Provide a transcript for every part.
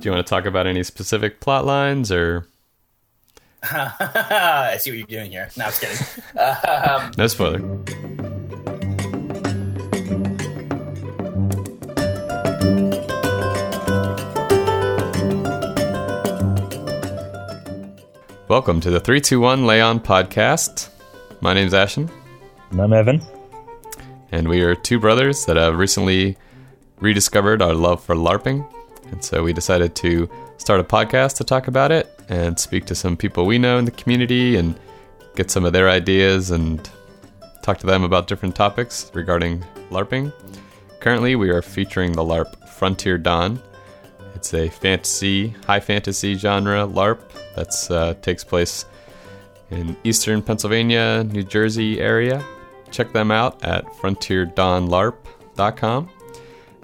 Do you want to talk about any specific plot lines or? I see what you're doing here. No, I was kidding. Um, no spoiler. Welcome to the 321 Leon podcast. My name's Ashton. And I'm Evan. And we are two brothers that have recently rediscovered our love for LARPing. And so we decided to start a podcast to talk about it and speak to some people we know in the community and get some of their ideas and talk to them about different topics regarding LARPing. Currently, we are featuring the LARP Frontier Dawn. It's a fantasy, high fantasy genre LARP that uh, takes place in eastern Pennsylvania, New Jersey area. Check them out at frontierdawnlarp.com.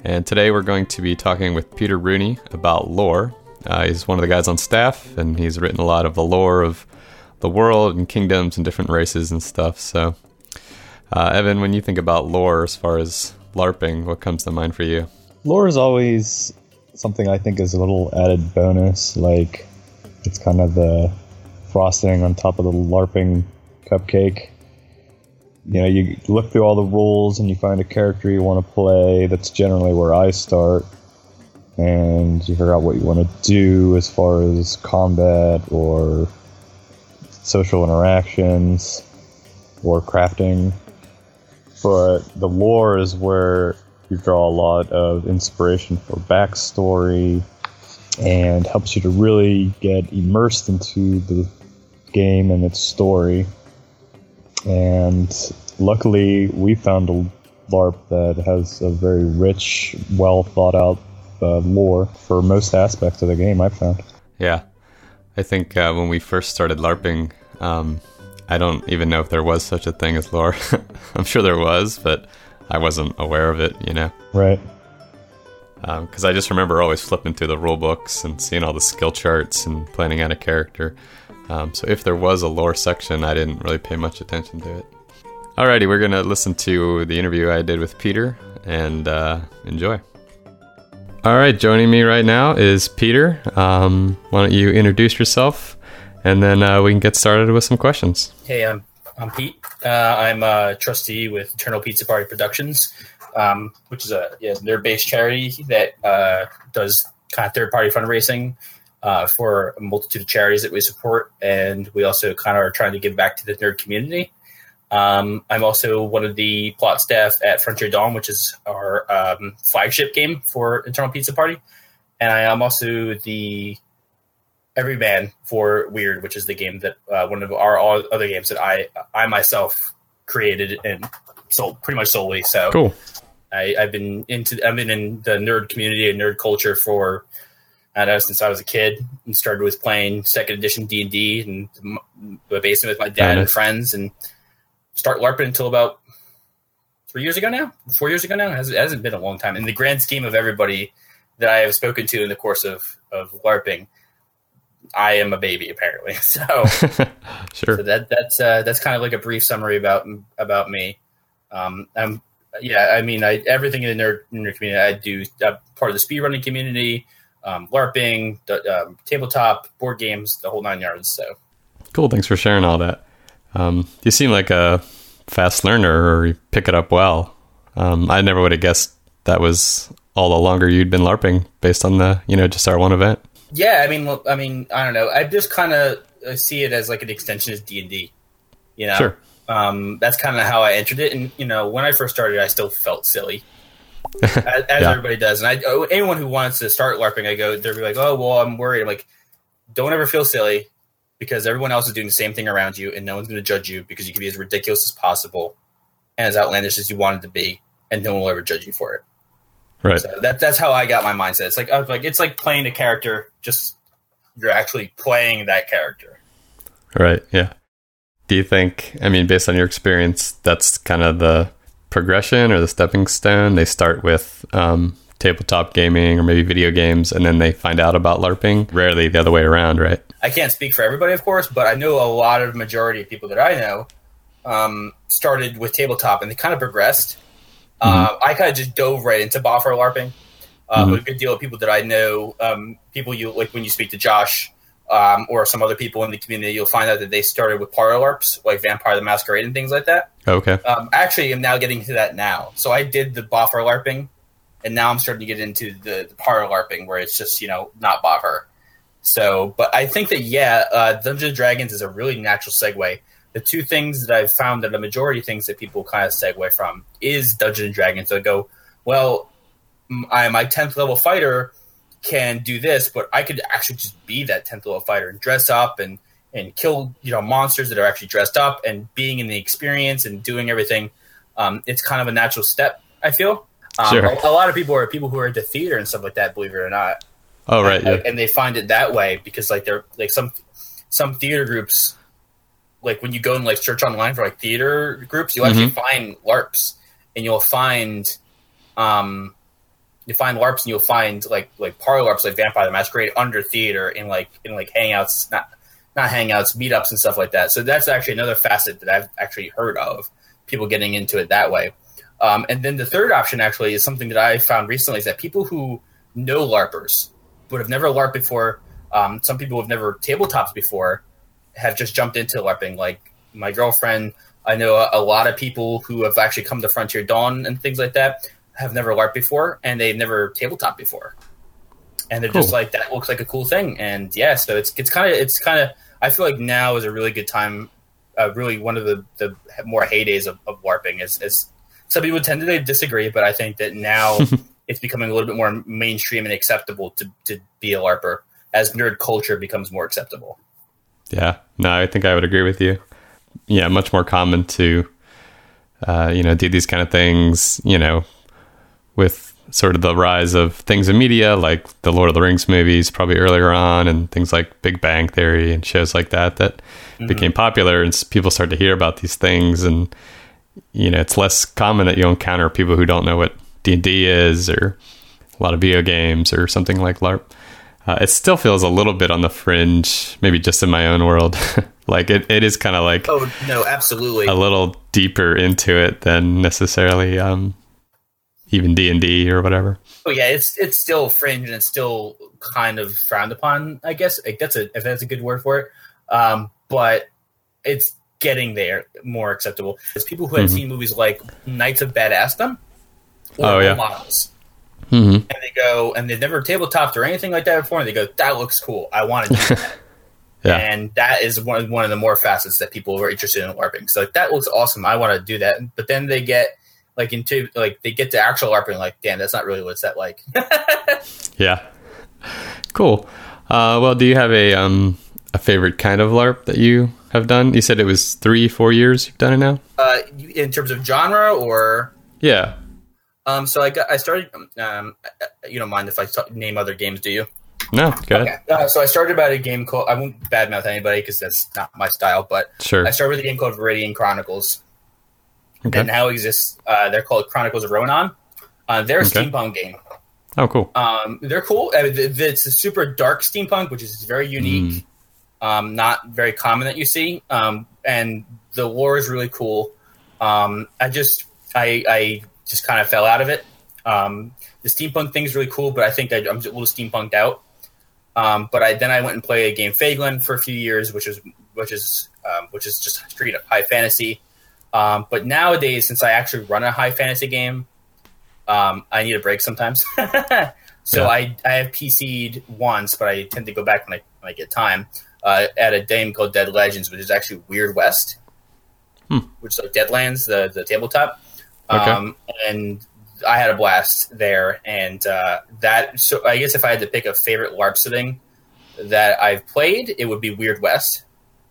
And today we're going to be talking with Peter Rooney about lore. Uh, he's one of the guys on staff, and he's written a lot of the lore of the world and kingdoms and different races and stuff. So, uh, Evan, when you think about lore as far as LARPing, what comes to mind for you? Lore is always something I think is a little added bonus. Like, it's kind of the frosting on top of the LARPing cupcake. You know, you look through all the rules and you find a character you want to play. That's generally where I start. And you figure out what you want to do as far as combat or social interactions or crafting. But the lore is where you draw a lot of inspiration for backstory and helps you to really get immersed into the game and its story. And luckily, we found a LARP that has a very rich, well thought out uh, lore for most aspects of the game, I've found. Yeah. I think uh, when we first started LARPing, um, I don't even know if there was such a thing as lore. I'm sure there was, but I wasn't aware of it, you know? Right because um, I just remember always flipping through the rule books and seeing all the skill charts and planning out a character. Um, so if there was a lore section, I didn't really pay much attention to it. Alrighty, we're gonna listen to the interview I did with Peter and uh, enjoy. All right, joining me right now is Peter. Um, why don't you introduce yourself, and then uh, we can get started with some questions. Hey, I'm I'm Pete. Uh, I'm a trustee with Eternal Pizza Party Productions um, which is a yeah, nerd-based charity that uh, does kind of third-party fundraising uh, for a multitude of charities that we support, and we also kind of are trying to give back to the nerd community. Um, I'm also one of the plot staff at Frontier Dawn, which is our um, flagship game for Eternal Pizza Party, and I am also the everyman for Weird, which is the game that uh, one of our other games that I I myself created and sold pretty much solely. So cool. I, have been into I've been in the nerd community and nerd culture for I know since I was a kid and started with playing second edition D and D and the basement with my dad and friends and start LARPing until about three years ago now, four years ago now. It hasn't, it hasn't been a long time. In the grand scheme of everybody that I have spoken to in the course of of LARPing, I am a baby apparently. So sure. So that that's uh, that's kind of like a brief summary about about me. Um, I'm yeah, I mean, I, everything in the nerd, nerd community, I do uh, part of the speedrunning community, um, LARPing, um, tabletop, board games, the whole nine yards. So cool. Thanks for sharing all that. Um, you seem like a fast learner, or you pick it up well. Um, I never would have guessed that was all the longer you'd been LARPing based on the you know just our one event. Yeah, I mean, I mean, I don't know. I just kind of see it as like an extension of D and D. You know, sure um, that's kind of how I entered it. And you know, when I first started, I still felt silly, as, as yeah. everybody does. And I, oh, anyone who wants to start LARPing, I go, they're be like, "Oh, well, I'm worried." I'm like, "Don't ever feel silly, because everyone else is doing the same thing around you, and no one's going to judge you because you can be as ridiculous as possible and as outlandish as you wanted to be, and no one will ever judge you for it." Right. So that that's how I got my mindset. It's like I was like it's like playing a character, just you're actually playing that character. Right. Yeah do you think i mean based on your experience that's kind of the progression or the stepping stone they start with um, tabletop gaming or maybe video games and then they find out about larping rarely the other way around right i can't speak for everybody of course but i know a lot of majority of people that i know um, started with tabletop and they kind of progressed mm-hmm. uh, i kind of just dove right into boffer larping uh, Mhm. a good deal of people that I know, um, people you like when you speak to Josh um, or some other people in the community, you'll find out that they started with parlor LARPs, like Vampire the Masquerade and things like that. Okay. Um, actually, I'm now getting into that now. So I did the boffer LARPing, and now I'm starting to get into the, the parlor LARPing, where it's just you know not boffer. So, but I think that yeah, uh, Dungeons and Dragons is a really natural segue. The two things that I've found that the majority of things that people kind of segue from is Dungeons and Dragons. They go, well, I my tenth level fighter can do this, but I could actually just be that tenth level fighter and dress up and and kill you know monsters that are actually dressed up and being in the experience and doing everything. Um, it's kind of a natural step. I feel. Um, Sure. a, a lot of people are people who are into theater and stuff like that. Believe it or not, Oh, right. and, Yeah. and they find it that way because like they're like some some theater groups like when you go and like search online for like theater groups you'll actually find larps and you'll find um you find larps and you'll find like like parlor larps like vampire the masquerade under theater in like in like hangouts not not hangouts meetups and stuff like that so that's actually another facet that i've actually heard of people getting into it that way um, and then the third option actually is something that i found recently is that people who know larpers but have never LARPed before. Um, some people have never tabletops before have just jumped into LARPing. Like my girlfriend, I know a, a lot of people who have actually come to Frontier Dawn and things like that have never LARPed before and they've never tabletop before. And they're just like that looks like a cool thing. And yeah, so it's it's kind of it's kind of I feel like now is a really good time. Uh, really, one of the, the more heydays of, of LARPing is, is some people tend to disagree, but I think that now it's becoming a little bit more mainstream and acceptable to, to be a LARPer as nerd culture becomes more acceptable. Yeah, no, I think I would agree with you. Yeah, much more common to, uh, you know, do these kind of things, you know, with sort of the rise of things in media like the Lord of the Rings movies, probably earlier on, and things like Big Bang Theory and shows like that that became popular, and people start to hear about these things, and you know, it's less common that you encounter people who don't know what D and D is or a lot of video games or something like LARP. Uh, it still feels a little bit on the fringe, maybe just in my own world. like it, it is kind of like Oh no, absolutely. a little deeper into it than necessarily um, even D and D or whatever. Oh yeah, it's it's still fringe and it's still kind of frowned upon. I guess like, that's a if that's a good word for it. Um, but it's getting there more acceptable. There's people who had Mhm. seen movies like Knights of Badassdom or Oh, yeah. Models, Mm-hmm. and they go and they've never tabletopped or anything like that before, and they go, "That looks cool. I want to do that." Yeah. And that is one one of the more facets that people are interested in LARPing. So like that looks awesome. I want to do that. But then they get like into like they get to actual LARPing, like, damn, that's not really what's that like. Yeah. Cool. Uh, well, do you have a um, a favorite kind of LARP that you have done? You said it was three, four years you've done it now. uh, in terms of genre or Yeah. um, so I got I started um, you don't mind if I t- name other games, do you? No. Go ahead. Okay. Uh, so I started about a game called I won't badmouth anybody because that's not my style, but Sure. I started with a game called Viridian Chronicles Okay. that now exists. Uh, they're called Chronicles of Ronan. Uh, they're a Okay. steampunk game. Oh, cool. Um, they're cool. I mean, th- th- it's a super dark steampunk, which is very unique. Um, not very common that you see. Um, and the lore is really cool. Um, I just, I, I just kind of fell out of it. Um, the steampunk thing is really cool, but I think I, I'm just a little steampunked out. Um, but I then I went and played a game Faglin for a few years, which is which is um, which is just straight up high fantasy. Um, but nowadays, since I actually run a high fantasy game, um, I need a break sometimes. so Yeah. I I have PC'd once, but I tend to go back when I when I get time uh, at a game called Dead Legends, which is actually Weird West, Hmm. which is like Deadlands, the the tabletop. Okay. Um, and I had a blast there, and uh, that. So I guess if I had to pick a favorite LARP setting that I've played, it would be Weird West.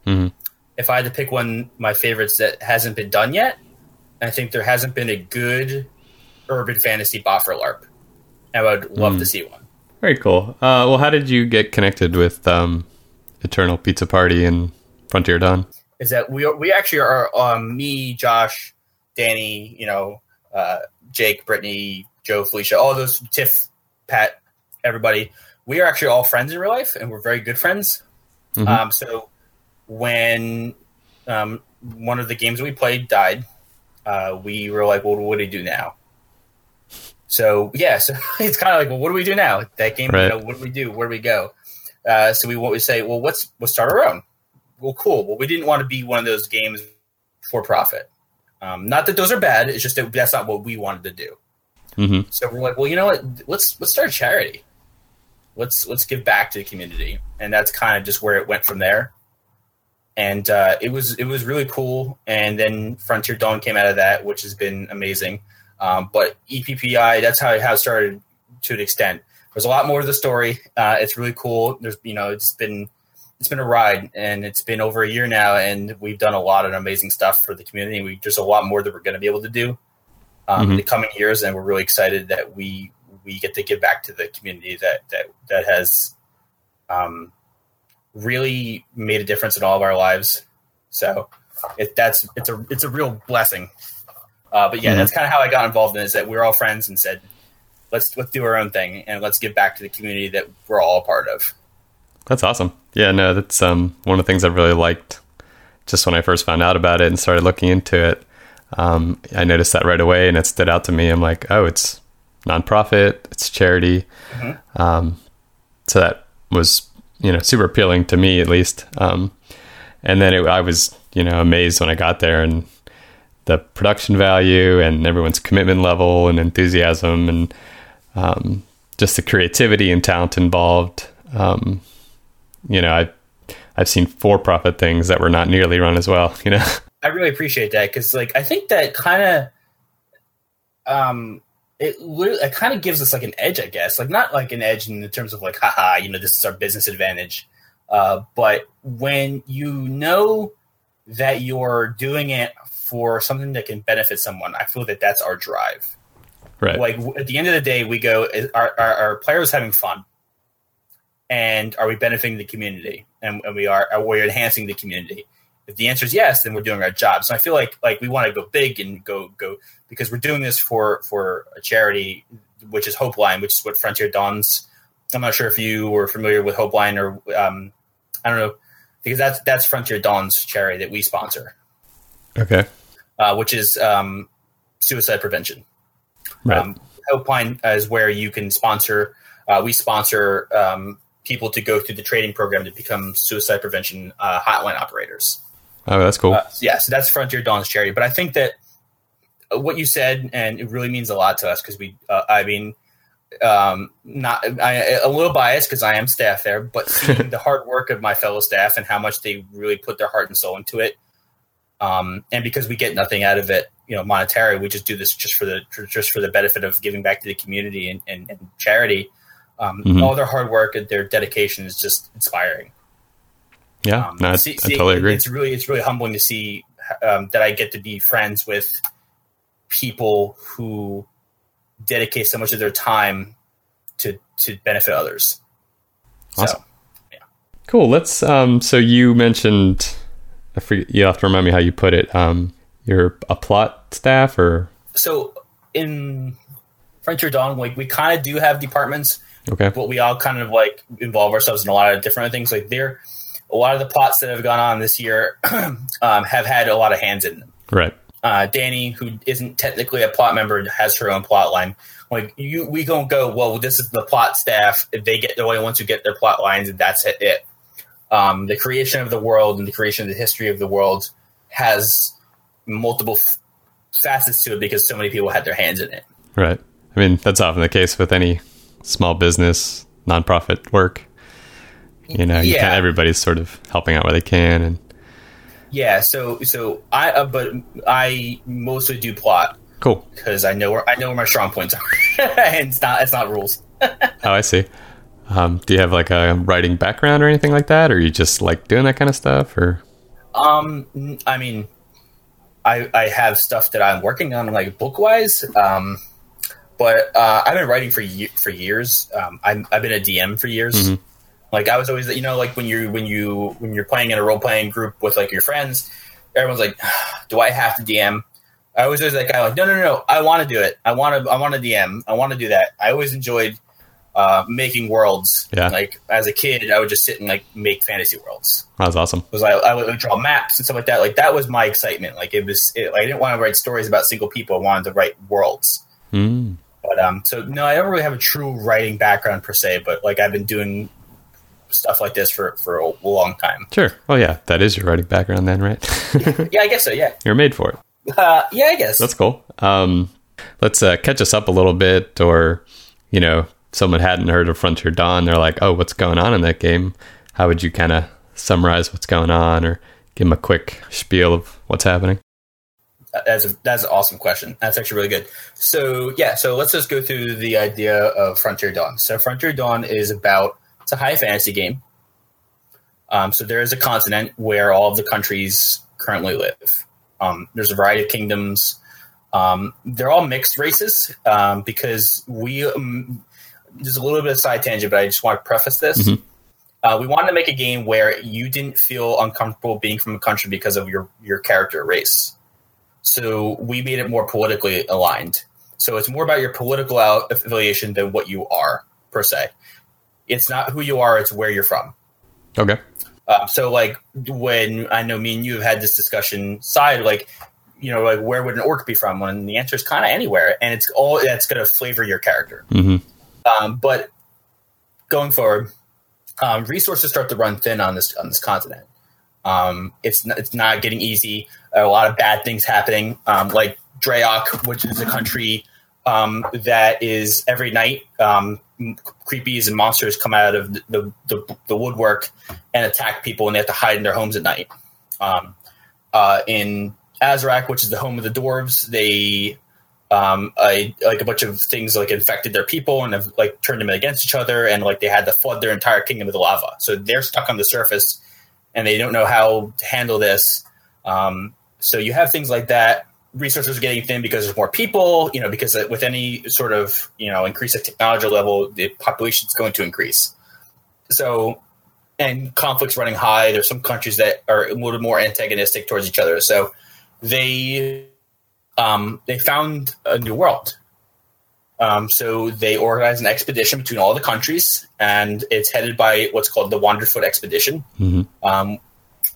Mhm. If I had to pick one, my favorites that hasn't been done yet, I think there hasn't been a good urban fantasy boffer LARP. I would love Hmm. to see one. Very cool. Uh, well, how did you get connected with um, Eternal Pizza Party and Frontier Dawn? Is that we are, we actually are um, me, Josh, Danny, you know, uh, Jake, Brittany, Joe, Felicia, all those Tiff, Pat, everybody. We are actually all friends in real life, and we're very good friends. Mhm. Um, so when um, one of the games we played died, uh, we were like, "Well, what do we do now?" So yeah, so it's kind of like, well, what do we do now? That game, Right. you know, what do we do? Where do we go? Uh, so we we say, well, let's let's start our own. Well, cool. Well, we didn't want to be one of those games for profit. Um, not that those are bad. It's just that that's not what we wanted to do. hmm So we're like, well, you know what? Let's let's start a charity. Let's let's give back to the community, and that's kind of just where it went from there. And uh, it was it was really cool. And then Frontier Dawn came out of that, which has been amazing. Um, but EPPI, that's how it has started to an extent. There's a lot more to the story. Uh, it's really cool. There's you know it's been it's been a ride, and it's been over a year now, and we've done a lot of amazing stuff for the community. We, there's a lot more that we're going to be able to do um, in Mhm. the coming years, and we're really excited that we we get to give back to the community that that that has um, really made a difference in all of our lives. So it, that's it's a it's a real blessing. Uh, but yeah, Mhm. that's kind of how I got involved in it, is that we're all friends and said, let's let's do our own thing and let's give back to the community that we're all a part of. That's awesome. Yeah, no, that's um, one of the things I really liked just when I first found out about it and started looking into it. Um, I noticed that right away and it stood out to me. I'm like, oh, it's nonprofit, it's charity. Mhm. Um, so that was, you know, super appealing to me at least. Um, and then it, I was, you know, amazed when I got there and the production value and everyone's commitment level and enthusiasm and um, just the creativity and talent involved. Um, you know, I I've seen for-profit things that were not nearly run as well. You know, I really appreciate that because, like, I think that kind of, um, it it kind of gives us like an edge, I guess. Like, not like an edge in the terms of like, haha, you know, this is our business advantage. Uh, but when you know that you're doing it for something that can benefit someone, I feel that that's our drive. right? Like w- at the end of the day, we go: are, are, are players having fun, and are we benefiting the community? And, and we are. Are we enhancing the community? If the answer is yes, then we're doing our job. So I feel like like we want to go big and go go because we're doing this for for a charity, which is Hope Line, which is what Frontier Dawns. I'm not sure if you were familiar with Hope Line or um, I don't know because that's that's Frontier Dawn's charity that we sponsor, okay, uh, which is um, suicide prevention. right, Um, Helpline is where you can sponsor. Uh, we sponsor um, people to go through the training program to become suicide prevention uh, hotline operators. Oh, that's cool. Uh, yeah, so that's Frontier Dawn's charity. But I think that uh, what you said, and it really means a lot to us because we, uh, I mean, um, not I, a little biased because I am staff there, but seeing the hard work of my fellow staff and how much they really put their heart and soul into it, um, and because we get nothing out of it, you know, monetary, we just do this just for the just for the benefit of giving back to the community and, and, and charity. Um, Mhm. All their hard work and their dedication is just inspiring. Yeah, Um, no, see- I see, totally agree. It's really it's really humbling to see um, that I get to be friends with people who dedicate so much of their time to to benefit others. Awesome. Yeah. Cool. Let's. Um. So you mentioned. I forget. You have to remind me how you put it. Um. You're a plot staff, or So, so in Frontier Dawn, like we kind of do have departments, okay, but we all kind of like involve ourselves in a lot of different things. Like there, a lot of the plots that have gone on this year um, have had a lot of hands in them. right, uh, Danny, who isn't technically a plot member, has her own plot line. Like you, we don't go. Well, this is the plot staff. If they get the only ones who get their plot lines, and that's it. it. Um, the creation of the world and the creation of the history of the world has multiple f- facets to it because so many people had their hands in it. right. I mean, that's often the case with any small business, nonprofit work. You know, you Yeah. everybody's sort of helping out where they can, and Yeah. So, so I, uh, but I mostly do plot cool. because I know where I know where my strong points are, and it's not it's not rules. Oh, I see. Um, do you have like a writing background or anything like that, or you just like doing that kind of stuff, or Um, I mean, I I have stuff that I'm working on, like book wise. Um, but uh, I've been writing for for years. Um, I'm, I've been a DM for years. Mhm. Like I was always, you know, like when you when you when you're playing in a role playing group with like your friends, everyone's like, "Do I have to DM?" I always was always that guy, like, "No, no, no, no. I want to do it. I want to. I want to DM. I want to do that." I always enjoyed uh, making worlds. Yeah. Like as a kid, I would just sit and like make fantasy worlds that was awesome? was I, I would draw maps and stuff like that. Like that was my excitement. Like it was, it, I didn't want to write stories about single people. I wanted to write worlds. Mm. But But um, so no, I don't really have a true writing background per se, but like I've been doing stuff like this for for a long time. Sure. Oh yeah, that is your writing background then, right? yeah, I guess so. Yeah. You're made for it. Uh, yeah, I guess that's cool. Um, let's uh, catch us up a little bit, or you know, someone hadn't heard of Frontier Dawn, they're like, "Oh, what's going on in that game?" How would you kind of summarize what's going on, or give them a quick spiel of what's happening? That's a, that's an awesome question. That's actually really good. So yeah, so let's just go through the idea of Frontier Dawn. So Frontier Dawn is about it's a high fantasy game. Um, so there is a continent where all of the countries currently live. Um, there's a variety of kingdoms. Um, they're all mixed races um, because we. Um, there's a little bit of side tangent, but I just want to preface this. Mm-hmm. Uh, we wanted to make a game where you didn't feel uncomfortable being from a country because of your your character race. So we made it more politically aligned. So it's more about your political affiliation than what you are per se. It's not who you are; it's where you're from. Okay. Um, so, like when I know me and you have had this discussion side, like you know, like where would an orc be from? When the answer is kind of anywhere, and it's all that's going to flavor your character. Mm-hmm. Um, but going forward, um, resources start to run thin on this on this continent. Um, it's not, it's not getting easy. A lot of bad things happening, um, like Drayok, which is a country um, that is every night um, creepies and monsters come out of the, the, the, woodwork and attack people, and they have to hide in their homes at night. Um, uh, in Azarak, which is the home of the dwarves, they um, a, like a bunch of things like infected their people and have like turned them against each other, and like they had to flood their entire kingdom with lava. So they're stuck on the surface, and they don't know how to handle this. Um, so you have things like that resources are getting thin because there's more people, you know, because with any sort of, you know, increase of technology level, the population is going to increase. So, and conflicts running high. There's some countries that are a little more antagonistic towards each other. So they, um, they found a new world. Um, so they organized an expedition between all the countries, and it's headed by what's called the Wanderfoot Expedition. Mm-hmm. Um,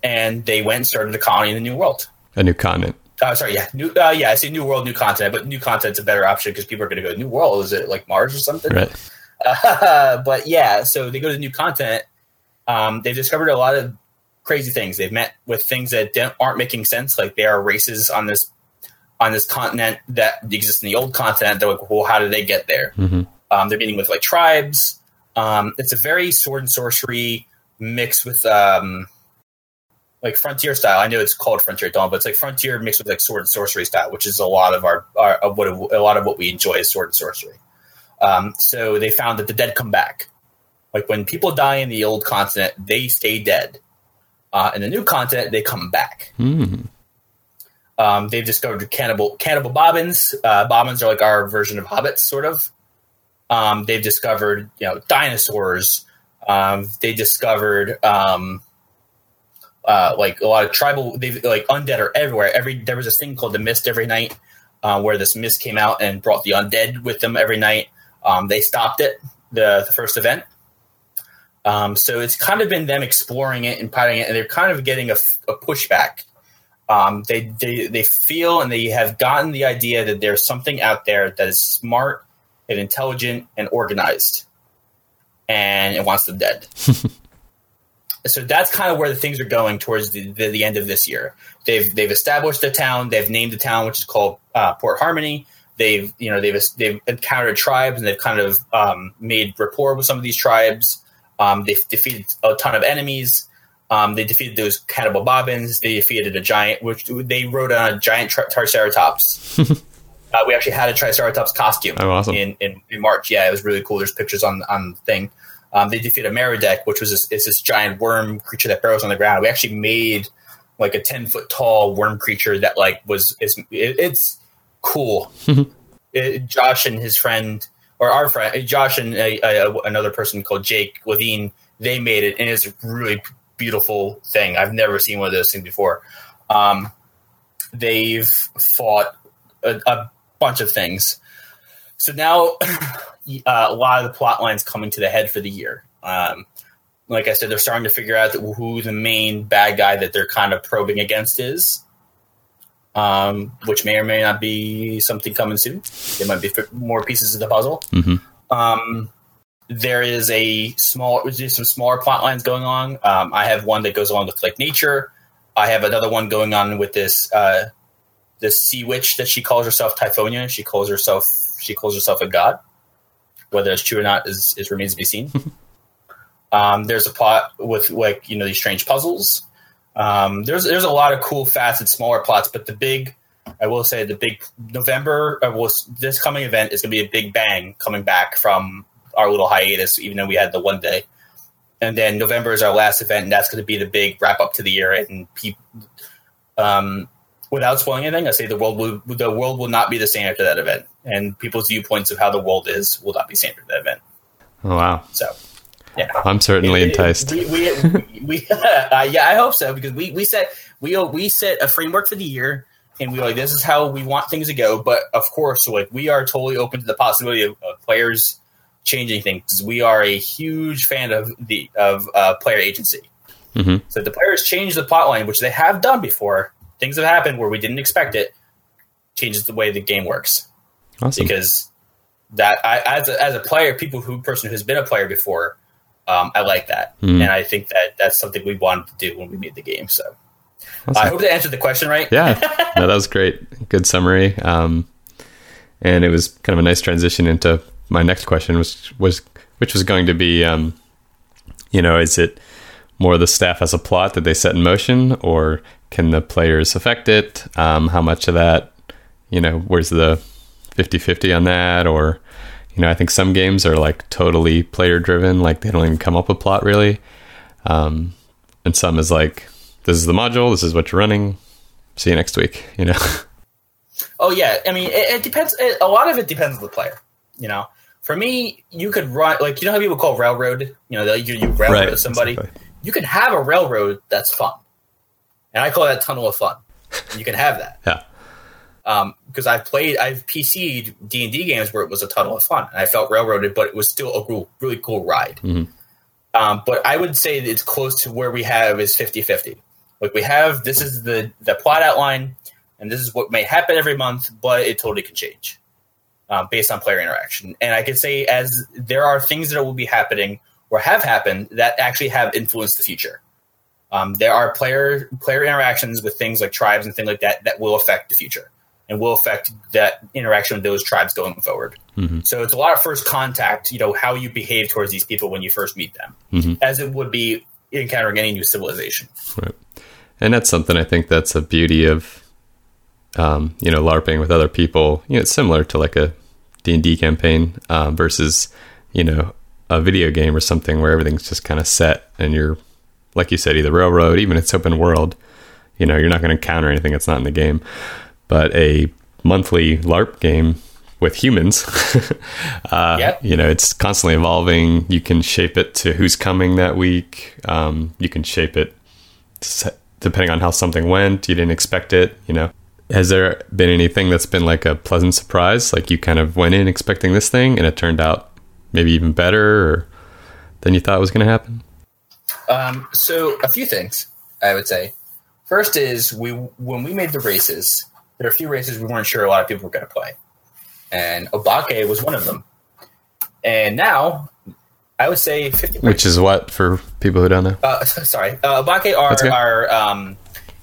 and they went and started a colony in the New World. A new continent. Uh, sorry, yeah, new. Uh, yeah, I say New World, New Continent, but New Continent's a better option because people are going to go New World. Is it like Mars or something? Right. Uh, but yeah, so they go to New Continent. Um, they've discovered a lot of crazy things. They've met with things that aren't making sense. Like there are races on this on this continent that exist in the old continent. They're like, well, how did they get there? Mm-hmm. Um, they're meeting with like tribes. Um, it's a very sword and sorcery mixed with um, like frontier style. I know it's called Frontier Dawn, but it's like frontier mixed with like sword and sorcery style, which is a lot of our, our of what a lot of what we enjoy is sword and sorcery. Um, so they found that the dead come back. Like when people die in the old continent, they stay dead. Uh, in the new continent, they come back. Mm. Um, they've discovered cannibal cannibal bobbins. Uh, bobbins are like our version of hobbits, sort of. Um, they've discovered you know dinosaurs. Um, they discovered um, uh, like a lot of tribal, they like undead are everywhere. Every there was this thing called the mist every night, uh, where this mist came out and brought the undead with them every night. Um, they stopped it the, the first event. Um, so it's kind of been them exploring it and piloting it, and they're kind of getting a, a pushback. Um, they, they they feel and they have gotten the idea that there's something out there that is smart and intelligent and organized, and it wants them dead. so that's kind of where the things are going towards the, the, the, end of this year. They've they've established a town. They've named the town, which is called uh, Port Harmony. They've you know they've they've encountered tribes and they've kind of um, made rapport with some of these tribes. Um, they've defeated a ton of enemies. Um, they defeated those cannibal bobbins. They defeated a giant, which they rode on a giant tri- triceratops. uh, we actually had a triceratops costume oh, awesome. in, in, in March. Yeah, it was really cool. There's pictures on on the thing. Um, they defeated a Merodach, which was this, this giant worm creature that burrows on the ground. We actually made like a ten foot tall worm creature that like was is it, it's cool. it, Josh and his friend or our friend Josh and a, a, another person called Jake Levine, they made it, and it's a really beautiful thing. I've never seen one of those things before. Um, they've fought a, a bunch of things. So now uh, a lot of the plot lines coming to the head for the year. Um, like I said, they're starting to figure out who the main bad guy that they're kind of probing against is. um, which may or may not be something coming soon. There might be more pieces of the puzzle. hmm Um, there is a small, there's some smaller plot lines going on. Um, I have one that goes along with like nature. I have another one going on with this uh, this sea witch that she calls herself Typhonia. She calls herself she calls herself a god. Whether it's true or not is, is remains to be seen. um, there's a plot with like you know these strange puzzles. Um, there's there's a lot of cool, facets, smaller plots, but the big, I will say, the big November uh, was this coming event is going to be a big bang coming back from our little hiatus, even though we had the one day, and then November is our last event, and that's going to be the big wrap up to the year. And people, um, without spoiling anything, I say the world will the world will not be the same after that event, and people's viewpoints of how the world is will not be the same after that event. Oh, wow. So, yeah. I'm certainly enticed. We, we, we, we uh, yeah, I hope so because we we set we we set a framework for the year, and we were like this is how we want things to go. But of course, like we are totally open to the possibility of, of players changing things because We are a huge fan of the of uh, player agency. hmm So if the players change the plot line, which they have done before. Things have happened where we didn't expect it. Changes the way the game works Awesome. because that I as a, as a player, people who person who's been a player before, um, I like that, Hmm. and I think that that's something we wanted to do when we made the game. So Awesome. I hope that answered the question right. yeah, no, that was great. Good summary. Um, and it was kind of a nice transition into my next question, which was which was going to be, um, you know, is it more the staff as a plot that they set in motion, or can the players affect it? Um, how much of that, you know, where's the 50-50 on that, or you know, I think some games are like totally player driven, like they don't even come up with plot really, um, and some is like this is the module, this is what you're running, see you next week you know Oh yeah, I mean it, it depends. It, a lot of it depends on the player. You know, for me, you could run like you know how people call railroad. You know, you, you railroad somebody. exactly. You can have a railroad that's fun, and I call that tunnel of fun. You can have that. yeah because I've played, I've PC'd D and D games where it was a tunnel of fun, and I felt railroaded, but it was still a cool, really cool ride. Mhm. Um, but I would say that it's close to where we have is 50-50. Like we have, this is the the plot outline, and this is what may happen every month, but it totally can change um, based on player interaction. And I could say as there are things that will be happening or have happened that actually have influenced the future. Um, there are player player interactions with things like tribes and things like that that will affect the future and will affect that interaction with those tribes going forward. Mhm. So it's a lot of first contact, you know, how you behave towards these people when you first meet them, Mhm. as it would be encountering any new civilization. right and that's something i think that's a beauty of um, you know larping with other people you know it's similar to like a d&d campaign um, versus you know a video game or something where everything's just kind of set and you're like you said either railroad even it's open world you know you're not going to encounter anything that's not in the game. But a monthly larp game with humans uh, Yep. you know it's constantly evolving. You can shape it to who's coming that week. Um, you can shape it depending on how something went. You didn't expect it you know. Has there been anything that's been like a pleasant surprise? Like you kind of went in expecting this thing and it turned out maybe even better or than you thought was going to happen Um, so a few things I would say. First is we when we made the races, there are a few races we weren't sure a lot of people were going to play, and Obake was one of them. And now, I would say fifty. which is what for people who don't know uh, sorry, uh, Obake are are um,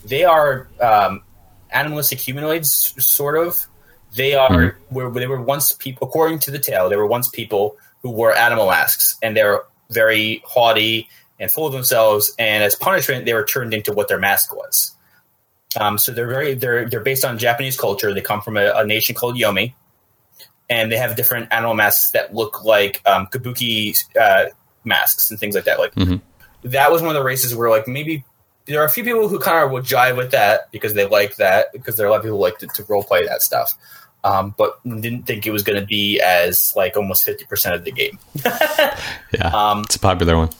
they are um, animalistic humanoids, sort of. They are Mm-hmm. where they were once people, according to the tale, they were once people who wore animal masks, and they're very haughty and of themselves. And as punishment, they were turned into what their mask was. Um, so they're very they're they're based on Japanese culture. They come from a, a nation called Yomi, and they have different animal masks that look like um, kabuki uh, masks and things like that. Like Mhm. that was one of the races where like maybe there are a few people who kind of would jive with that because they like that because there are a lot of people who like to, to role play that stuff. Um, but didn't think it was going to be as like almost fifty percent of the game. yeah Um, it's a popular one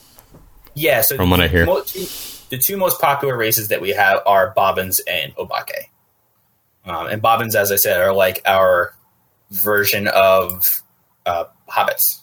yeah, so From what I hear. the two most popular races that we have are Bobbins and Obake. Um, and Bobbins, as I said, are like our version of uh, hobbits.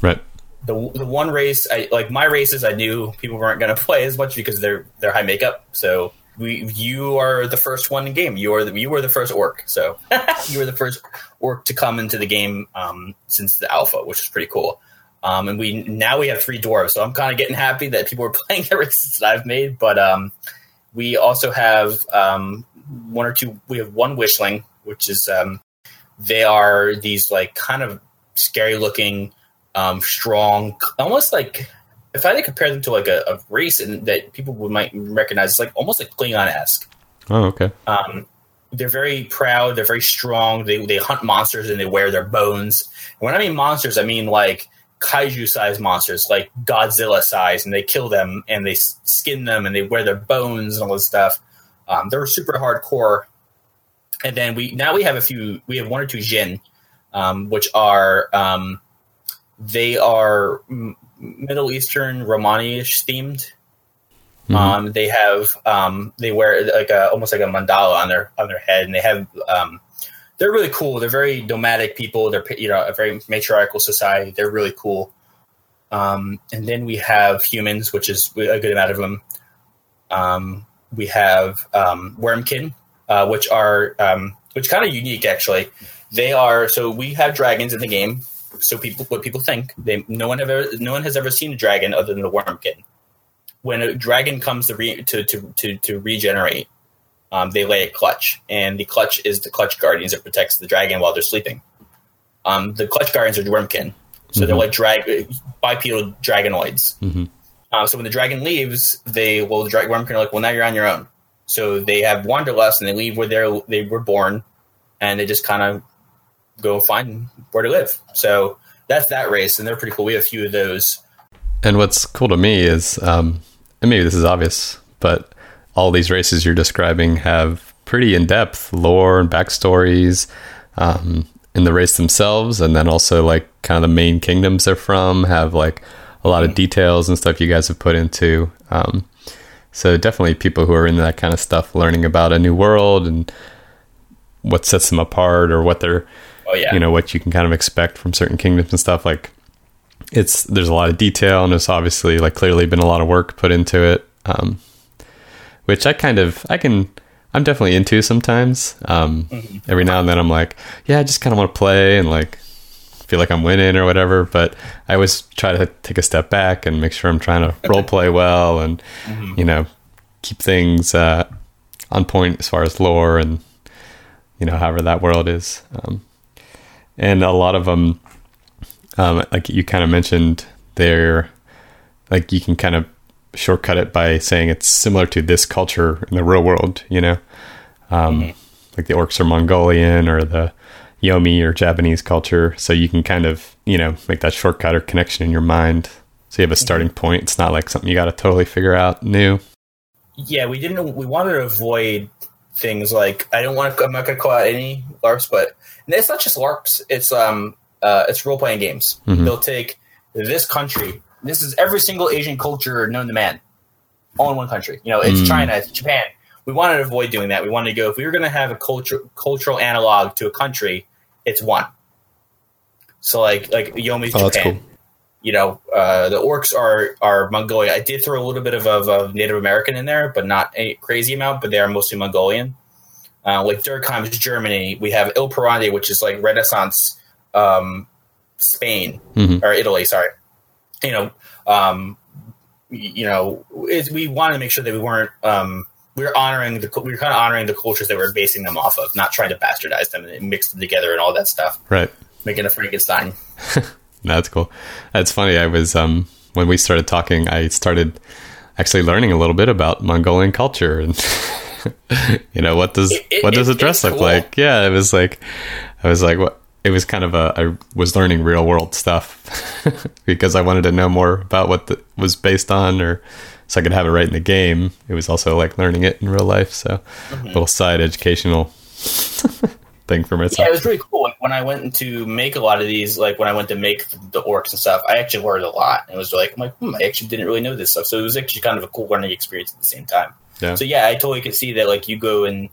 right The the one race, I like my races. I knew people weren't going to play as much because they're they're high makeup, so we you are the first one in game. You are the you were the first orc, so you were the first orc to come into the game um, since the alpha, which is pretty cool. Um, and we now we have three dwarves, so I'm kind of getting happy that people are playing the races that I've made. But um, we also have um, one or two. We have one wishling, which is um, they are these like kind of scary looking, um, strong, almost like if I had to compare them to like a, a race and that people would might recognize, it's like almost like Klingon esque. Oh, okay. Um, they're very proud. They're very strong. They they hunt monsters and they wear their bones. And when I mean monsters, I mean like kaiju sized monsters, like Godzilla size, and they kill them and they skin them and they wear their bones and all this stuff. Um, they're super hardcore. And then we now we have a few. We have one or two Jin, um, which are um, they are Middle Eastern Romani-ish themed. Mm-hmm. Um, they have um, they wear like a almost like a mandala on their on their head, and they have um, they're really cool. They're very nomadic people. They're you know a very matriarchal society. They're really cool. Um, and then we have humans, which is a good amount of them. Um, we have um, Wormkin, uh, which are um, which kind of unique actually. They are so we have dragons in the game. So people, what people think, they no one ever, no one has ever seen a dragon other than the Wormkin. When a dragon comes to re, to, to, to, to regenerate, um, they lay a clutch, and the clutch is the clutch guardians that protects the dragon while they're sleeping. Um, the clutch guardians are Wormkin, so mm-hmm. they're like drag bipedal dragonoids. Mm-hmm. Uh, so when the dragon leaves, they well the dra- Wormkin are like, well now you're on your own. So they have wanderlust and they leave where they they were born, and they just kind of go find where to live. So that's that race, and they're pretty cool. We have a few of those. And what's cool to me is, um, and maybe this is obvious, but all these races you're describing have pretty in depth lore and backstories um, in the race themselves, and then also like kind of the main kingdoms they're from have like a lot of details and stuff you guys have put into. Um, so definitely people who are into that kind of stuff, learning about a new world and what sets them apart or what they're oh, yeah. you know what you can kind of expect from certain kingdoms and stuff like it's there's a lot of detail and there's obviously like clearly been a lot of work put into it um, which i kind of i can i'm definitely into sometimes um, mm-hmm. every now and then i'm like yeah i just kind of want to play and like feel like i'm winning or whatever but i always try to take a step back and make sure i'm trying to role play well and mm-hmm. you know keep things uh, on point as far as lore and you know however that world is um, and a lot of them, um, like you kind of mentioned, they're like you can kind of shortcut it by saying it's similar to this culture in the real world. You know, um, mm-hmm. like the orcs are Mongolian or the Yomi or Japanese culture. So you can kind of you know make that shortcut or connection in your mind. So you have a starting mm-hmm. point. It's not like something you got to totally figure out new. Yeah, we didn't. We wanted to avoid things like I don't want to. I'm not going to call out any LARPs, but it's not just LARPs. It's um uh, it's role playing games. Mm-hmm. They'll take this country. This is every single Asian culture known to man, all in one country. You know, it's mm. China, it's Japan. We wanted to avoid doing that. We wanted to go if we were going to have a culture cultural analog to a country, it's one. So like like Yomi's oh, Japan. Cool. You know, uh, the orcs are are Mongolia. I did throw a little bit of, of, of Native American in there, but not a crazy amount. But they are mostly Mongolian. Uh, like Durkheim's Germany, we have Il Parande, which is like Renaissance um, Spain mm-hmm. or Italy. Sorry, you know, um, you know, we wanted to make sure that we weren't um, we were honoring the we were kind of honoring the cultures that we are basing them off of, not trying to bastardize them and mix them together and all that stuff. Right, making a Frankenstein. That's cool. That's funny. I was um, when we started talking, I started actually learning a little bit about Mongolian culture and. you know what does it, what does a dress look cool. like? Yeah, it was like I was like what it was kind of a I was learning real world stuff because I wanted to know more about what the, was based on or so I could have it right in the game. It was also like learning it in real life, so mm-hmm. little side educational thing for myself. Yeah, it was really cool. When I went to make a lot of these, like when I went to make the orcs and stuff, I actually learned a lot. And It was like, I'm like, hmm, I actually didn't really know this stuff. So it was actually kind of a cool learning experience at the same time. Yeah. So yeah, I totally can see that. Like you go and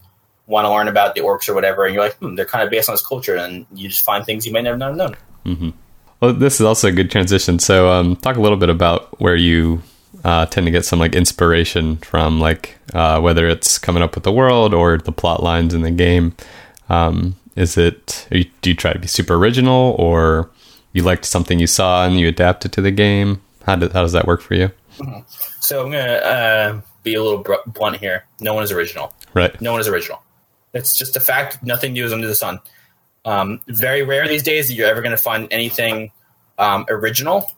want to learn about the orcs or whatever, and you're like, hmm, they're kind of based on this culture, and you just find things you might never have known. Mm-hmm. Well, this is also a good transition. So, um, talk a little bit about where you uh, tend to get some like inspiration from like uh, whether it's coming up with the world or the plot lines in the game. Um, is it you, do you try to be super original or you liked something you saw and you adapted to the game? How, do, how does that work for you? Mm-hmm. So I'm gonna uh, be a little br- blunt here. No one is original. Right. No one is original. It's just a fact. Nothing new is under the sun. Um, very rare these days that you're ever going to find anything um, original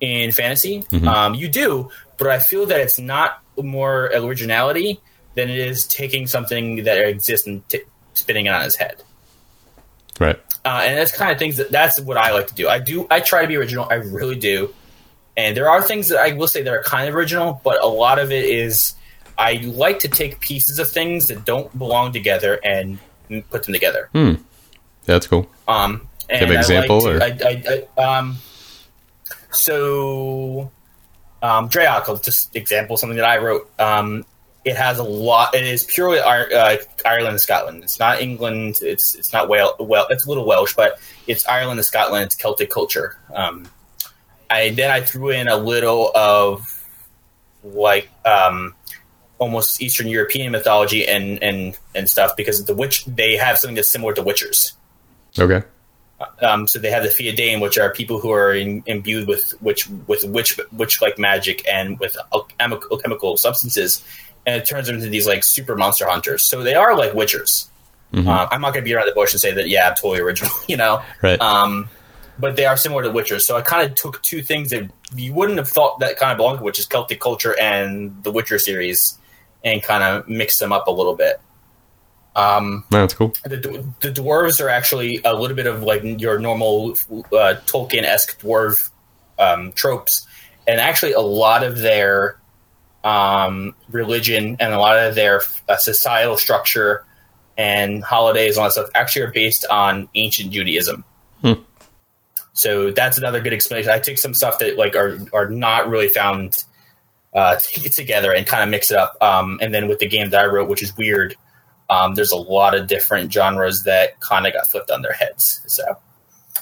in fantasy. Mhm. Um, you do, but I feel that it's not more originality than it is taking something that exists and t- spinning it on its head. Right. Uh, and that's kind of things that that's what I like to do. I do I try to be original. I really do. And there are things that I will say that are kind of original, but a lot of it is I like to take pieces of things that don't belong together and put them together. Hmm. That's cool. Um, and an I example, like or- to- I, I, I, um, so, um, Dreoc, just example, something that I wrote. Um, it has a lot. It is purely uh, Ireland and Scotland. It's not England. It's it's not Wales. Well, it's a little Welsh, but it's Ireland and Scotland. It's Celtic culture. Um, I then I threw in a little of like um, almost Eastern European mythology and and and stuff because the witch they have something that's similar to witchers. Okay. Um, so they have the Fiadain, which are people who are in, imbued with witch with witch witch like magic and with alchemical, alchemical substances, and it turns them into these like super monster hunters. So they are like witchers. Mhm. Uh, I'm not going to be around the bush and say that yeah, I'm totally original, you know. Right. Um, but they are similar to witchers. So I kind of took two things that you wouldn't have thought that kind of belonged which is Celtic culture and the Witcher series, and kind of mix them up a little bit. Um, No, that's cool. the, the dwarves are actually a little bit of like your normal uh, Tolkien esque dwarf um, tropes, and actually a lot of their um, religion and a lot of their uh, societal structure and holidays and all that stuff actually are based on ancient Judaism. Hmm. So that's another good explanation. I take some stuff that like are are not really found uh, take it together and kind of mix it up. Um, and then with the game that I wrote, which is weird, um, there's a lot of different genres that kind of got flipped on their heads. So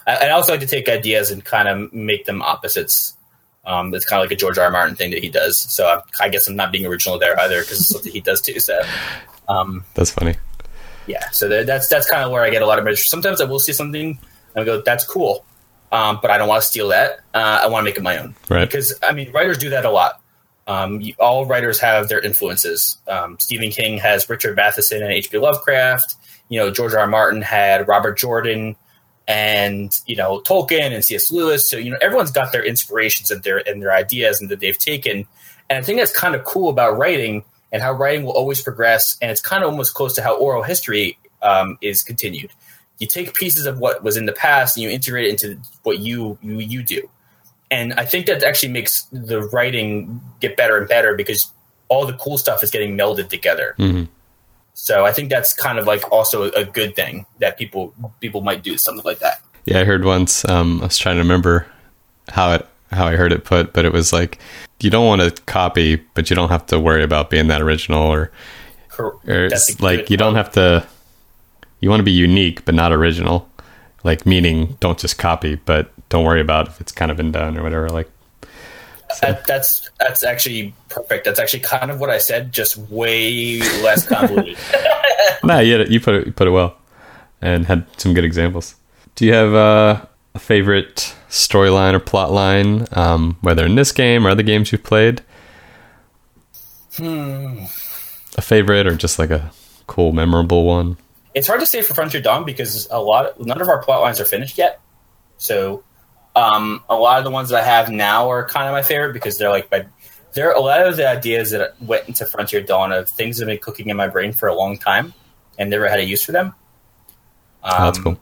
I, I also like to take ideas and kind of make them opposites. Um, it's kind of like a George R. R. Martin thing that he does. So I, I guess I'm not being original there either because it's something he does too. So um, That's funny. yeah, so that- that's that's kind of where I get a lot of interest. Sometimes I will see something and I go, "That's cool," um, but I don't want to steal that. Uh, I want to make it my own Right. because I mean, writers do that a lot. Um, you, all writers have their influences. Um, Stephen King has Richard Matheson and H.P. Lovecraft. You know, George R. R. Martin had Robert Jordan and you know Tolkien and C.S. Lewis. So you know, everyone's got their inspirations and their and their ideas and that they've taken. And I think that's kind of cool about writing and how writing will always progress. And it's kind of almost close to how oral history um, is continued. You take pieces of what was in the past and you integrate it into what you you, you do. And I think that actually makes the writing get better and better because all the cool stuff is getting melded together. hmm So I think that's kind of like also a good thing that people people might do something like that. Yeah, I heard once. Um, I was trying to remember how it how I heard it put, but it was like you don't want to copy, but you don't have to worry about being that original, or or like you don't have to. You want to be unique, but not original. Like meaning, don't just copy, but don't worry about if it's kind of been done or whatever. Like, That, that's that's actually perfect. That's actually kind of what I said, just way less convoluted. no, yeah, you put it you put it well, and had some good examples. Do you have uh, a favorite storyline or plot line, um, whether in this game or other games you've played? Hmm. A favorite or just like a cool, memorable one? it's hard to say for Frontier Dawn because a lot none of our plot lines are finished yet. So um, a lot of the ones that I have now are kind of my favorite because they're like my there are a lot of the ideas that went into Frontier Dawn of things that have been cooking in my brain for a long time and never had a use for them. Um, Oh, that's cool.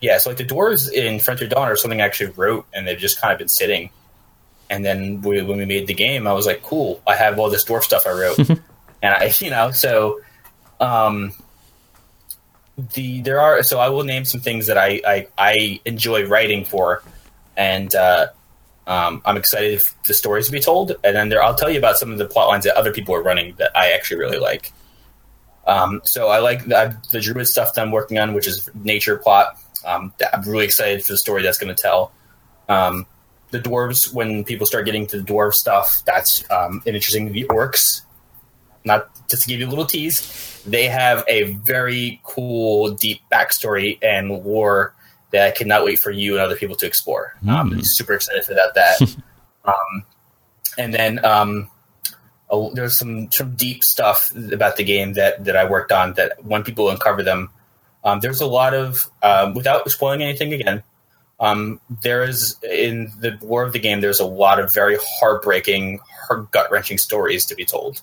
Yeah, so like the dwarves in Frontier Dawn are something I actually wrote, and they've just kind of been sitting. And then we, when we made the game, I was like, "Cool, I have all this dwarf stuff I wrote," and I, you know, so um, the there are so I will name some things that I I, I enjoy writing for, and uh, um, I'm excited for the stories to be told. And then there, I'll tell you about some of the plot lines that other people are running that I actually really like. Um, so I like the, the druid stuff that I'm working on, which is nature plot. Um, I'm really excited for the story that's going to tell. Um, the dwarves when people start getting to the dwarf stuff. That's um, interesting. The orcs, not just to give you a little tease, they have a very cool, deep backstory and lore that I cannot wait for you and other people to explore. Mm. Um, I'm super excited about that. um, and then um, oh, there's some some deep stuff about the game that that I worked on that when people uncover them, um, there's a lot of um, without spoiling anything again. Um, there is in the war of the game. There's a lot of very heartbreaking, heart gut wrenching stories to be told.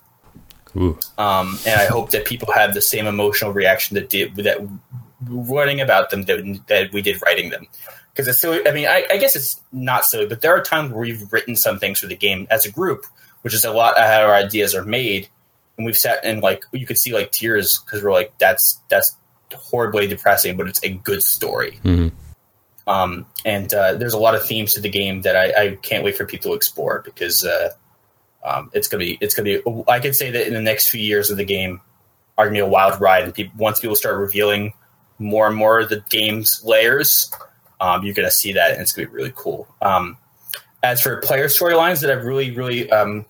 Um, and I hope that people have the same emotional reaction that did that writing about them that, that we did writing them. Because it's silly. I mean, I, I, guess it's not silly, but there are times where we've written some things for the game as a group, which is a lot of how our ideas are made, and we've sat and like you could see like tears because we're like that's that's horribly depressing, but it's a good story. Mm-hmm. Um, and uh, there's a lot of themes to the game that I, I can't wait for people to explore because uh, um, it's gonna be it's gonna be. I can say that in the next few years of the game are gonna be a wild ride, and people, once people start revealing more and more of the game's layers, um, you're gonna see that, and it's gonna be really cool. Um, as for player storylines that I've really really because um,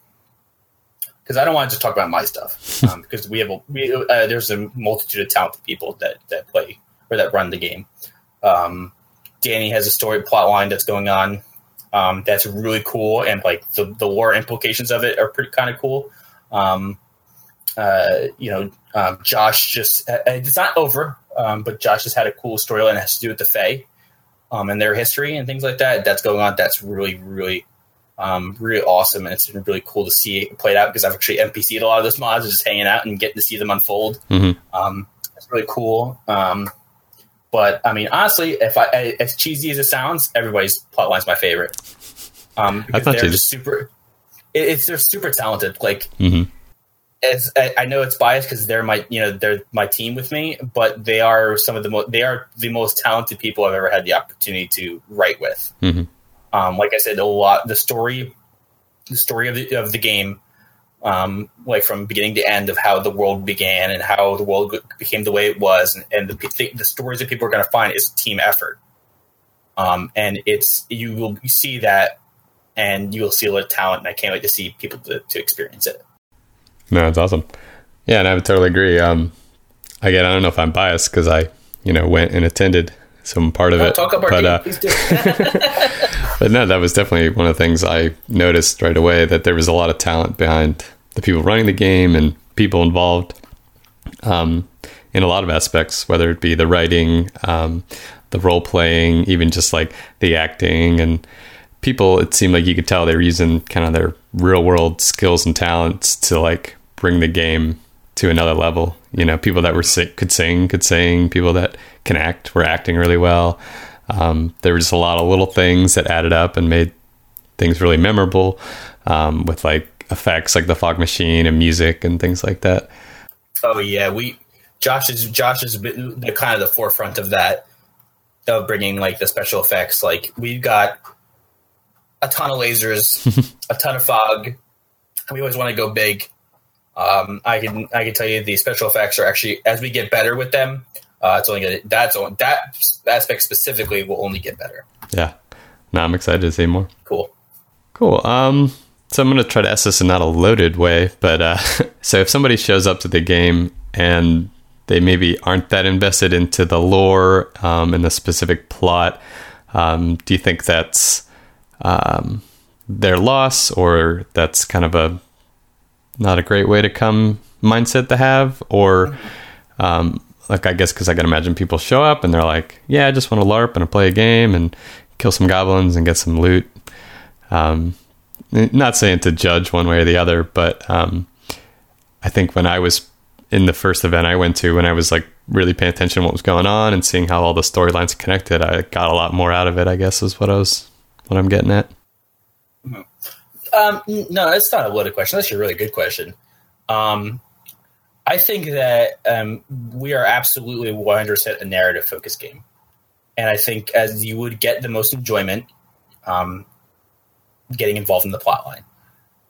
I don't want to just talk about my stuff um, because we have a, we, uh, there's a multitude of talented people that that play or that run the game. Um, Danny has a story plot line that's going on um, that's really cool, and like the the war implications of it are pretty kind of cool. Um, uh, you know, um, Josh just uh, it's not over, um, but Josh has had a cool storyline that has to do with the Fae um, and their history and things like that. That's going on. That's really really um, really awesome, and it's been really cool to see it played out because I've actually NPC'd a lot of those mods, just hanging out and getting to see them unfold. Mm-hmm. Um, it's really cool. Um, but I mean, honestly, if I as cheesy as it sounds, everybody's plotline's my favorite. Um, I thought they're just super. It, it's they're super talented. Like, mm-hmm. As I, I, know it's biased because they're my you know they're my team with me, but they are some of the most they are the most talented people I've ever had the opportunity to write with. Mm-hmm. Um, like I said, a lot the story, the story of the of the game um, like from beginning to end of how the world began and how the world became the way it was, and, and the, the stories that people are going to find is team effort. Um, and it's you will see that, and you will see a lot of talent, and I can't wait to see people to, to experience it. No, it's awesome. Yeah, and I would totally agree. Um, again, I don't know if I'm biased because I, you know, went and attended some part of it. Talk about but, uh, but no, that was definitely one of the things I noticed right away that there was a lot of talent behind the people running the game and people involved um, in a lot of aspects, whether it be the writing, um, the role playing, even just like the acting and people. It seemed like you could tell they were using kind of their real world skills and talents to like bring the game to another level. You know, people that were sick could sing, could sing. People that can act were acting really well. Um, there were just a lot of little things that added up and made things really memorable. Um, with like effects, like the fog machine and music and things like that. Oh yeah, we Josh is Josh is the kind of the forefront of that of bringing like the special effects. Like we've got a ton of lasers, a ton of fog. We always want to go big. Um, I can I can tell you the special effects are actually as we get better with them. Uh, it's only gonna, that's on, that aspect specifically will only get better. Yeah, now I'm excited to see more. Cool, cool. Um, so I'm gonna try to ask this in not a loaded way, but uh, so if somebody shows up to the game and they maybe aren't that invested into the lore um, and the specific plot, um, do you think that's um, their loss, or that's kind of a not a great way to come mindset to have, or um, like I guess because I can imagine people show up and they're like, yeah, I just want to LARP and play a game and kill some goblins and get some loot. Um, not saying to judge one way or the other, but um, I think when I was in the first event I went to, when I was like really paying attention to what was going on and seeing how all the storylines connected, I got a lot more out of it. I guess is what I was what I'm getting at. Um, no, it's not a loaded question. That's a really good question. Um, I think that um, we are absolutely 100% a narrative focused game. And I think as you would get the most enjoyment um, getting involved in the plot line.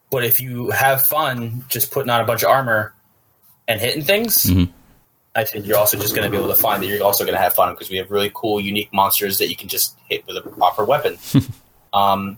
But if you have fun just putting on a bunch of armor and hitting things, mm-hmm. I think you're also just going to be able to find that you're also going to have fun because we have really cool, unique monsters that you can just hit with a proper weapon. um,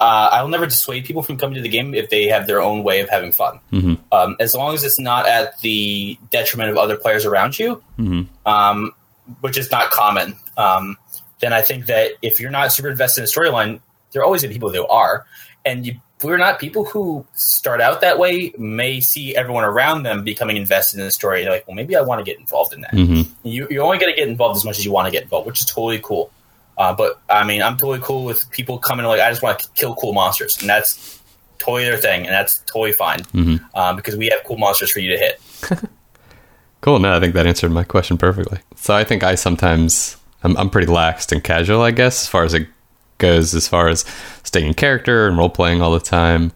uh, I'll never dissuade people from coming to the game if they have their own way of having fun. Mhm. Um, as long as it's not at the detriment of other players around you, Mhm. um, which is not common, um, then I think that if you're not super invested in the storyline, there are always going to be people who are. And you, we're not people who start out that way may see everyone around them becoming invested in the story. They're like, well, maybe I want to get involved in that. Mhm. You, you're only going to get involved as much as you want to get involved, which is totally cool. Uh, but I mean, I'm totally cool with people coming like, I just want to kill cool monsters, and that's totally their thing, and that's totally fine Mhm. um, because we have cool monsters for you to hit. Cool. No, I think that answered my question perfectly. So I think I sometimes I'm, I'm pretty laxed and casual, I guess, as far as it goes, as far as staying in character and role playing all the time.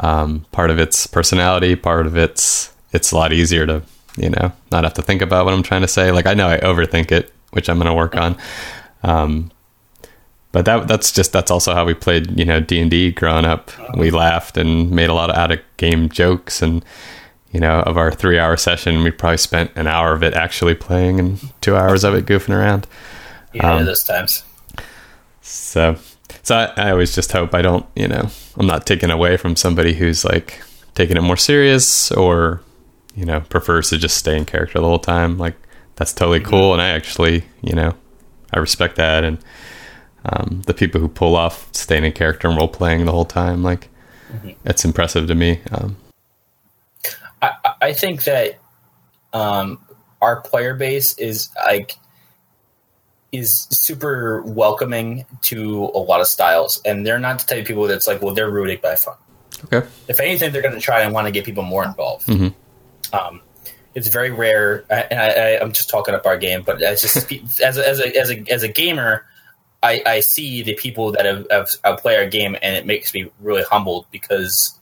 Um, part of it's personality, part of it's it's a lot easier to you know not have to think about what I'm trying to say. Like I know I overthink it, which I'm going to work on. Um, but that that's just that's also how we played you know D and D growing up. We laughed and made a lot of out of game jokes and you know, of our three hour session, we probably spent an hour of it actually playing and two hours of it goofing around. Yeah, Um, those times. So, so I, I always just hope I don't, you know, I'm not taken away from somebody who's like taking it more serious or, you know, prefers to just stay in character the whole time. Like, that's totally cool. And I actually, you know, I respect that. And um, the people who pull off staying in character and role playing the whole time, like, it's impressive to me. Um, I, I- think that um, our player base is like is super welcoming to a lot of styles, and they're not the type of people that's like, well, they're rooting by fun. okay. If anything, they're going to try and want to get people more involved. Mhm. Um, it's very rare, I- and I, I'm just talking up our game, but as just as a, as a as a as a gamer, I, I see the people that have, have, have play our game, and it makes me really humbled because,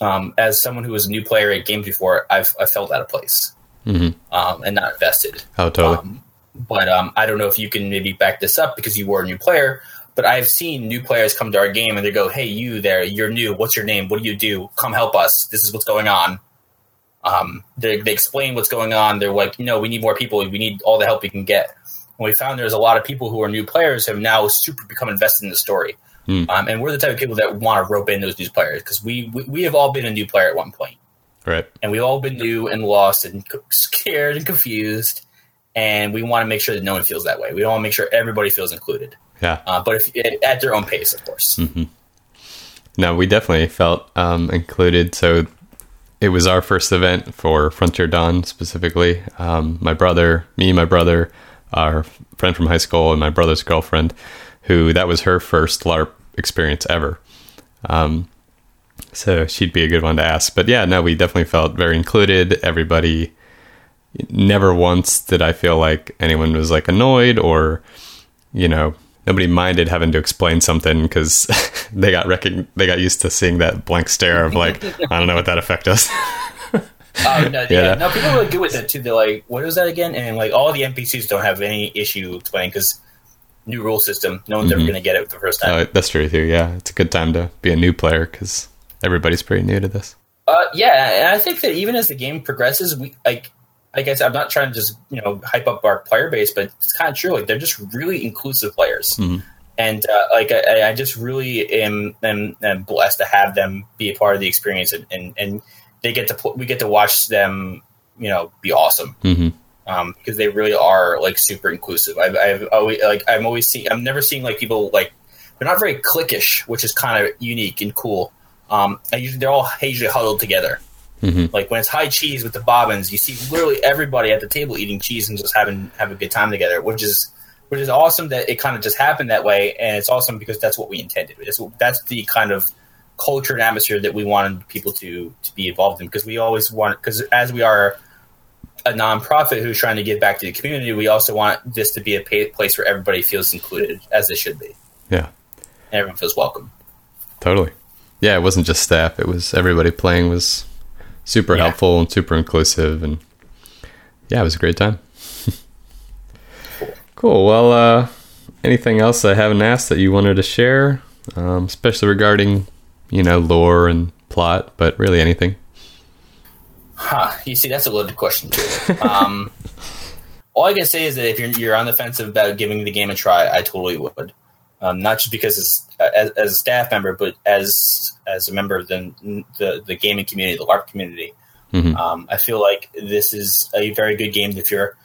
um, as someone who was a new player at games before, I've I felt out of place hmm um, and not invested. Oh, totally. Um, but um, I don't know if you can maybe back this up because you were a new player. But I've seen new players come to our game and they go, "Hey, you there? You're new. What's your name? What do you do? Come help us. This is what's going on." Um, they, they explain what's going on. They're like, "No, we need more people. We need all the help we can get." And we found there's a lot of people who are new players have now super become invested in the story. Hmm. Um, and we're the type of people that want to rope in those new players because we, we we have all been a new player at one point right. and we've all been new and lost and scared and confused and we want to make sure that no one feels that way we want to make sure everybody feels included Yeah. uh, but if at their own pace of course No, we definitely felt um, included. So it was our first event for Frontier Dawn specifically. Um, my brother, me, my brother, our friend from high school, and my brother's girlfriend, who that was her first LARP experience ever. Um, so she'd be a good one to ask. But yeah, no, we definitely felt very included. Everybody, never once did I feel like anyone was like annoyed or, you know, nobody minded having to explain something because they got recogn- they got used to seeing that blank stare of like, I don't know what that effect does. Oh, no, yeah. Yeah. no people are good with it too they're like what was that again and like all the npcs don't have any issue explaining because new rule system no one's ever Mhm. going to get it the first time oh, that's true too. Yeah, it's a good time to be a new player because everybody's pretty new to this. Uh, yeah, and I think that even as the game progresses, we like, like I said, I'm not trying to just you know hype up our player base, but it's kind of true. Like they're just really inclusive players, Mhm. and uh, like I, I just really am, am am blessed to have them be a part of the experience, and and, and they get to we get to watch them, you know, be awesome hmm um, because they really are like super inclusive. I've, I've always like I'm always seeing I'm never seeing like people like they're not very cliquish, which is kind of unique and cool. Um, I usually they're all usually huddled together. Hmm Like when it's high cheese with the bobbins, you see literally everybody at the table eating cheese and just having have a good time together, which is which is awesome that it kind of just happened that way, and it's awesome because that's what we intended. It's, that's the kind of culture and atmosphere that we wanted people to to be involved in because we always want because as we are a nonprofit who's trying to give back to the community, we also want this to be a place where everybody feels included as they should be, Yeah, and everyone feels welcome. totally. Yeah, it wasn't just staff; it was everybody playing was super Yeah. helpful and super inclusive, and yeah, it was a great time. cool. Well, uh, anything else I haven't asked that you wanted to share, um, especially regarding you know lore and plot, but really anything. Huh. You see, that's a loaded question too. Um, all I can say is that if you're you're on the fence about giving the game a try, I totally would. Um, not just because as, as, as, a staff member, but as as a member of the the, the gaming community, the LARP community. Mm-hmm. Um, I feel like this is a very good game if you're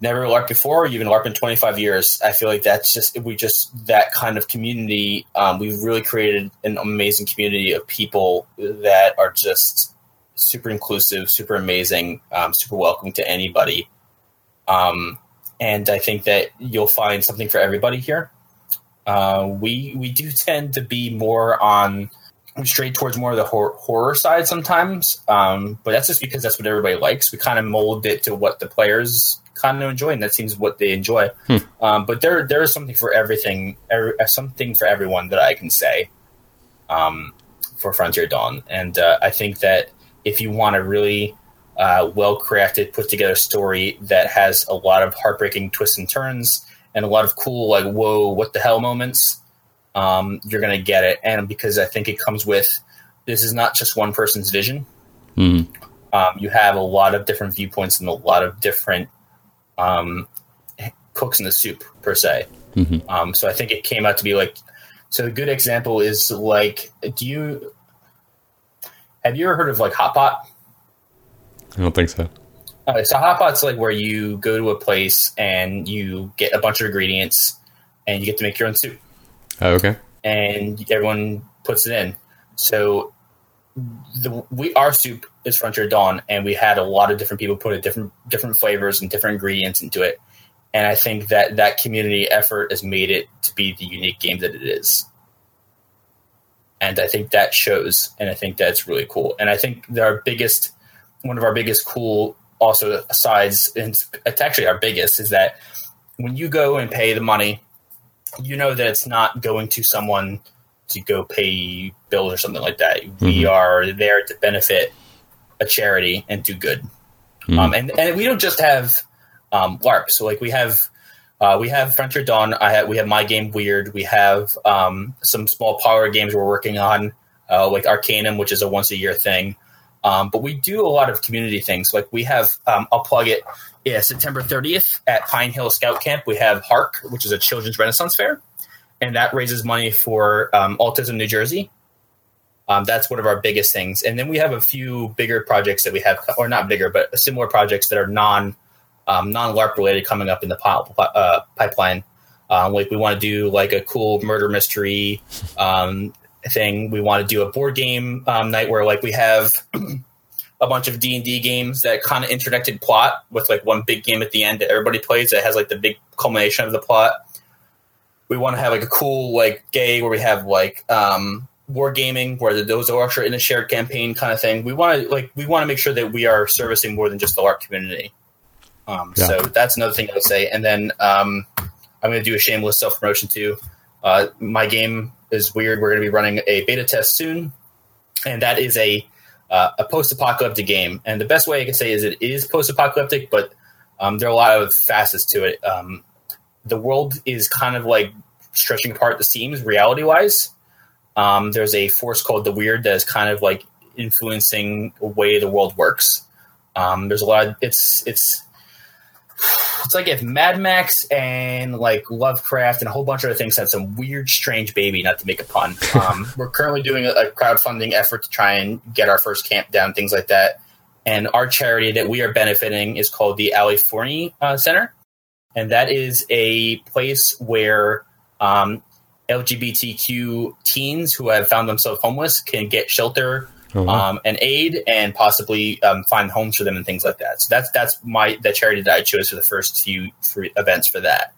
never LARP before, you've been LARPing 25 years. I feel like that's just we just that kind of community. Um, we've really created an amazing community of people that are just super inclusive, super amazing, um, super welcoming to anybody. Um, and I think that you'll find something for everybody here. Uh, we we do tend to be more on straight towards more of the hor- horror side sometimes, um, but that's just because that's what everybody likes. We kind of mold it to what the players kind of enjoy, and that seems what they enjoy. Hmm. Um, but there there is something for everything, every, uh, something for everyone that I can say um, for Frontier Dawn, and uh, I think that if you want a really uh, well crafted, put together story that has a lot of heartbreaking twists and turns and a lot of cool like whoa what the hell moments, um, you're gonna get it, and because I think it comes with this is not just one person's vision. Mm-hmm. Um, you have a lot of different viewpoints and a lot of different um, cooks in the soup per se. Mm-hmm. Um, so I think it came out to be like. So a good example is like, do you have you ever heard of like hot pot? I don't think so. Uh, so hot pot's like where you go to a place and you get a bunch of ingredients and you get to make your own soup. Oh, okay. And everyone puts it in. So the we our soup is Frontier Dawn, and we had a lot of different people put a different different flavors and different ingredients into it. And I think that that community effort has made it to be the unique game that it is. And I think that shows, and I think that's really cool. And I think our biggest, one of our biggest cool also sides, and it's actually our biggest, is that when you go and pay the money, you know that it's not going to someone to go pay bills or something like that. Mm-hmm. We are there to benefit a charity and do good. Mm-hmm. Um, and and we don't just have um, LARP. So like we have uh, we have Frontier Dawn. I have, we have My Game Weird. We have um, some small power games we're working on, uh, like Arcanum, which is a once a year thing. Um, but we do a lot of community things. Like we have, um, I'll plug it. Yeah, September 30th at Pine Hill Scout Camp, we have Hark, which is a children's Renaissance fair and that raises money for um, Autism New Jersey. Um, that's one of our biggest things, and then we have a few bigger projects that we have, or not bigger, but similar projects that are non um, non LARP related coming up in the uh, pipeline. Um, like we want to do like a cool murder mystery um, thing. We want to do a board game um, night where like we have a bunch of D and D games that kind of interconnected plot with like one big game at the end that everybody plays that has like the big culmination of the plot we want to have like a cool like gay where we have like um war gaming where the, those are actually in a shared campaign kind of thing. We want to like we want to make sure that we are servicing more than just the LARP community. Um, yeah. So that's another thing I would say. And then um, I'm going to do a shameless self promotion too. Uh, my game is weird. We're going to be running a beta test soon, and that is a uh, a post apocalyptic game. And the best way I can say is it is post apocalyptic, but um, there are a lot of facets to it. Um, the world is kind of like stretching apart the seams reality wise. Um, there's a force called the weird that is kind of like influencing the way the world works. Um, there's a lot. Of, it's it's it's like if Mad Max and like Lovecraft and a whole bunch of other things had some weird, strange baby. Not to make a pun. Um, we're currently doing a, a crowdfunding effort to try and get our first camp down, things like that. And our charity that we are benefiting is called the Ali Forney uh, Center and that is a place where um, LGBTQ teens who have found themselves homeless can get shelter uh-huh. um, and aid, and possibly um, find homes for them and things like that. So that's that's my the charity that I chose for the first few events for that.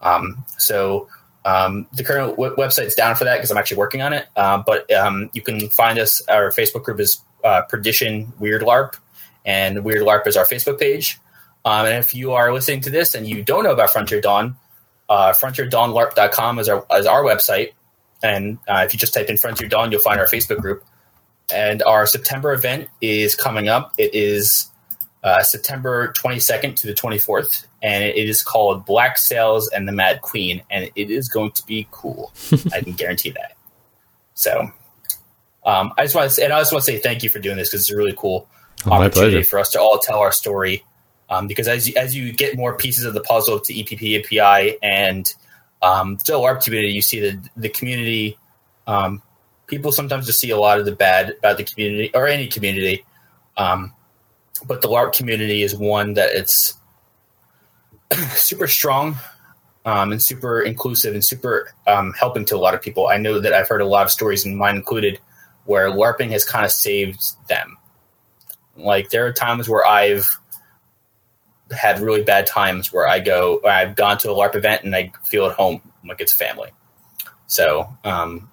Um, so um, the current w- website's down for that because I'm actually working on it. Uh, but um, you can find us. Our Facebook group is uh, Perdition Weird LARP, and Weird LARP is our Facebook page. Um, and if you are listening to this and you don't know about Frontier Dawn, uh, frontierdawnlarp.com is our, is our website. And uh, if you just type in Frontier Dawn, you'll find our Facebook group. And our September event is coming up. It is uh, September 22nd to the 24th, and it is called Black Sails and the Mad Queen, and it is going to be cool. I can guarantee that. So, um, I just want to say, and I just want to say thank you for doing this because it's a really cool oh, opportunity for us to all tell our story um, because as you, as you get more pieces of the puzzle to EPP API and Um, so LARP community, you see the the community. Um, people sometimes just see a lot of the bad about the community or any community, um, but the LARP community is one that it's super strong um, and super inclusive and super um, helping to a lot of people. I know that I've heard a lot of stories, and mine included, where LARPing has kind of saved them. Like there are times where I've had really bad times where I go, I've gone to a LARP event and I feel at home like it's family. So um,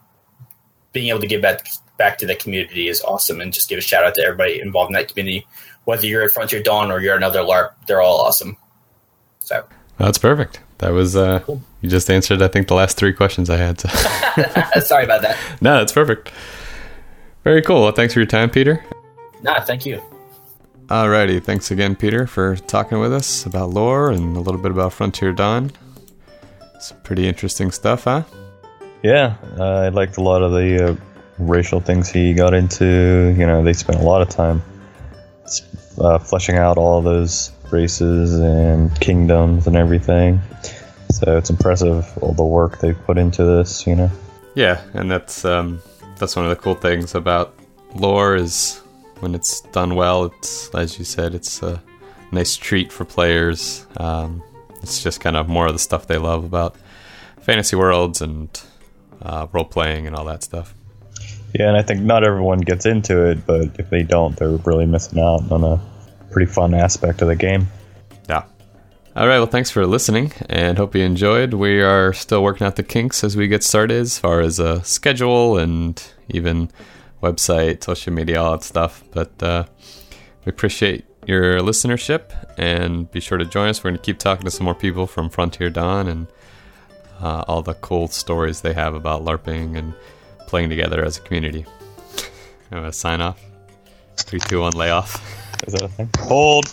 being able to give back back to the community is awesome, and just give a shout out to everybody involved in that community. Whether you're at Frontier Dawn or you're another LARP, they're all awesome. So That's perfect. That was uh, Cool. you just answered. I think the last three questions I had. So. sorry about that. no, that's perfect. Very cool. Well, thanks for your time, Peter. Nah, thank you. Alrighty, thanks again, Peter, for talking with us about lore and a little bit about Frontier Dawn. Some pretty interesting stuff, huh? Yeah, uh, I liked a lot of the uh, racial things he got into. You know, they spent a lot of time uh, fleshing out all those races and kingdoms and everything. So it's impressive all the work they put into this. You know. Yeah, and that's um, that's one of the cool things about lore is when it's done well. It's as you said, it's a nice treat for players. Um, it's just kind of more of the stuff they love about fantasy worlds and uh, role playing and all that stuff. Yeah, and I think not everyone gets into it, but if they don't, they're really missing out on a pretty fun aspect of the game. Yeah. All right. Well, thanks for listening and hope you enjoyed. We are still working out the kinks as we get started as far as a schedule and even website, social media, all that stuff. But uh, we appreciate your listenership and be sure to join us. We're going to keep talking to some more people from Frontier Dawn and uh, all the cool stories they have about LARPing and playing together as a community. I'm to sign off. Three, two, one, layoff. Is that a thing? Hold.